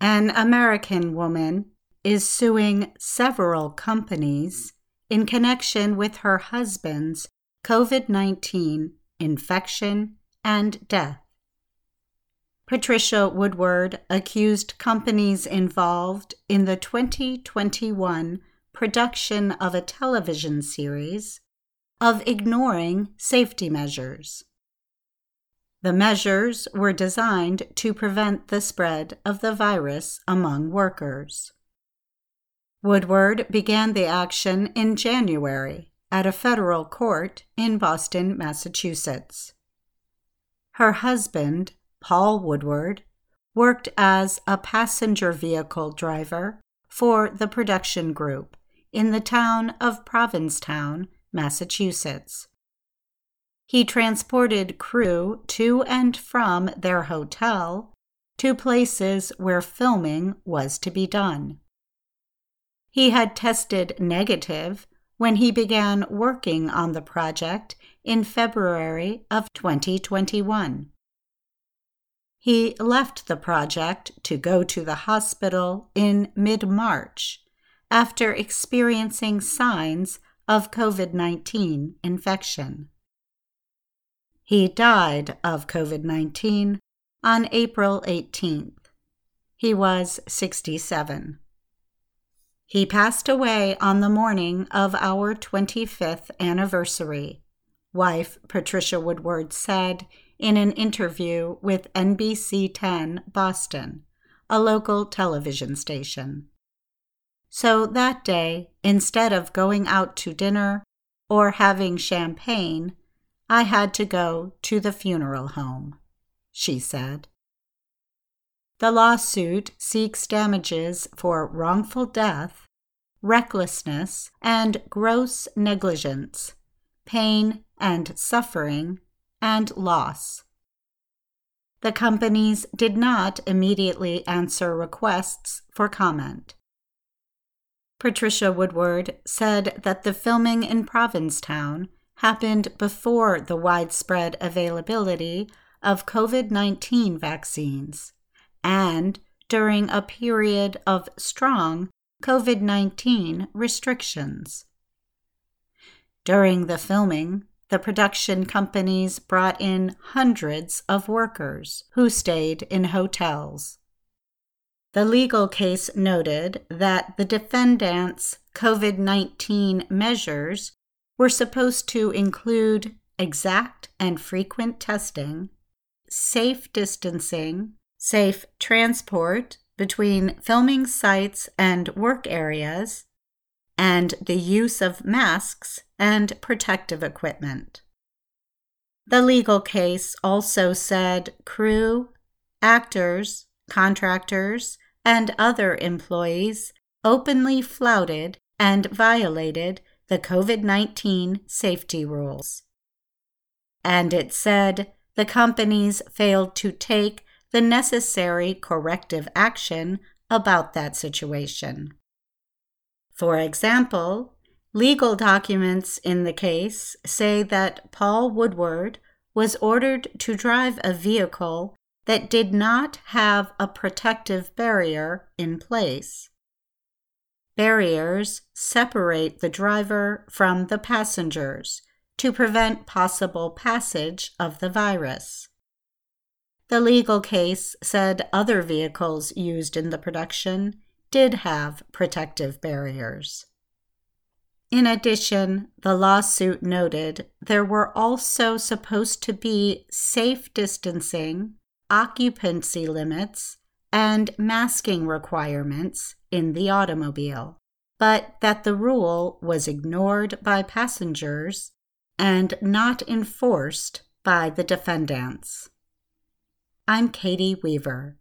An American woman is suing several companies in connection with her husband's COVID 19 infection and death. Patricia Woodward accused companies involved in the 2021 production of a television series of ignoring safety measures. The measures were designed to prevent the spread of the virus among workers. Woodward began the action in January at a federal court in Boston, Massachusetts. Her husband, Paul Woodward, worked as a passenger vehicle driver for the production group in the town of Provincetown, Massachusetts. He transported crew to and from their hotel to places where filming was to be done. He had tested negative when he began working on the project in February of 2021. He left the project to go to the hospital in mid March after experiencing signs of COVID 19 infection. He died of COVID 19 on April 18th. He was 67. He passed away on the morning of our 25th anniversary, wife Patricia Woodward said in an interview with NBC 10 Boston, a local television station. So that day, instead of going out to dinner or having champagne, I had to go to the funeral home, she said. The lawsuit seeks damages for wrongful death, recklessness, and gross negligence, pain and suffering, and loss. The companies did not immediately answer requests for comment. Patricia Woodward said that the filming in Provincetown happened before the widespread availability of COVID 19 vaccines and during a period of strong COVID 19 restrictions. During the filming, the production companies brought in hundreds of workers who stayed in hotels. The legal case noted that the defendants' COVID 19 measures were supposed to include exact and frequent testing, safe distancing, safe transport between filming sites and work areas, and the use of masks and protective equipment. The legal case also said crew, actors, contractors, and other employees openly flouted and violated the COVID 19 safety rules. And it said the companies failed to take the necessary corrective action about that situation. For example, legal documents in the case say that Paul Woodward was ordered to drive a vehicle that did not have a protective barrier in place. Barriers separate the driver from the passengers to prevent possible passage of the virus. The legal case said other vehicles used in the production did have protective barriers. In addition, the lawsuit noted there were also supposed to be safe distancing, occupancy limits, and masking requirements in the automobile, but that the rule was ignored by passengers and not enforced by the defendants. I'm Caty Weaver.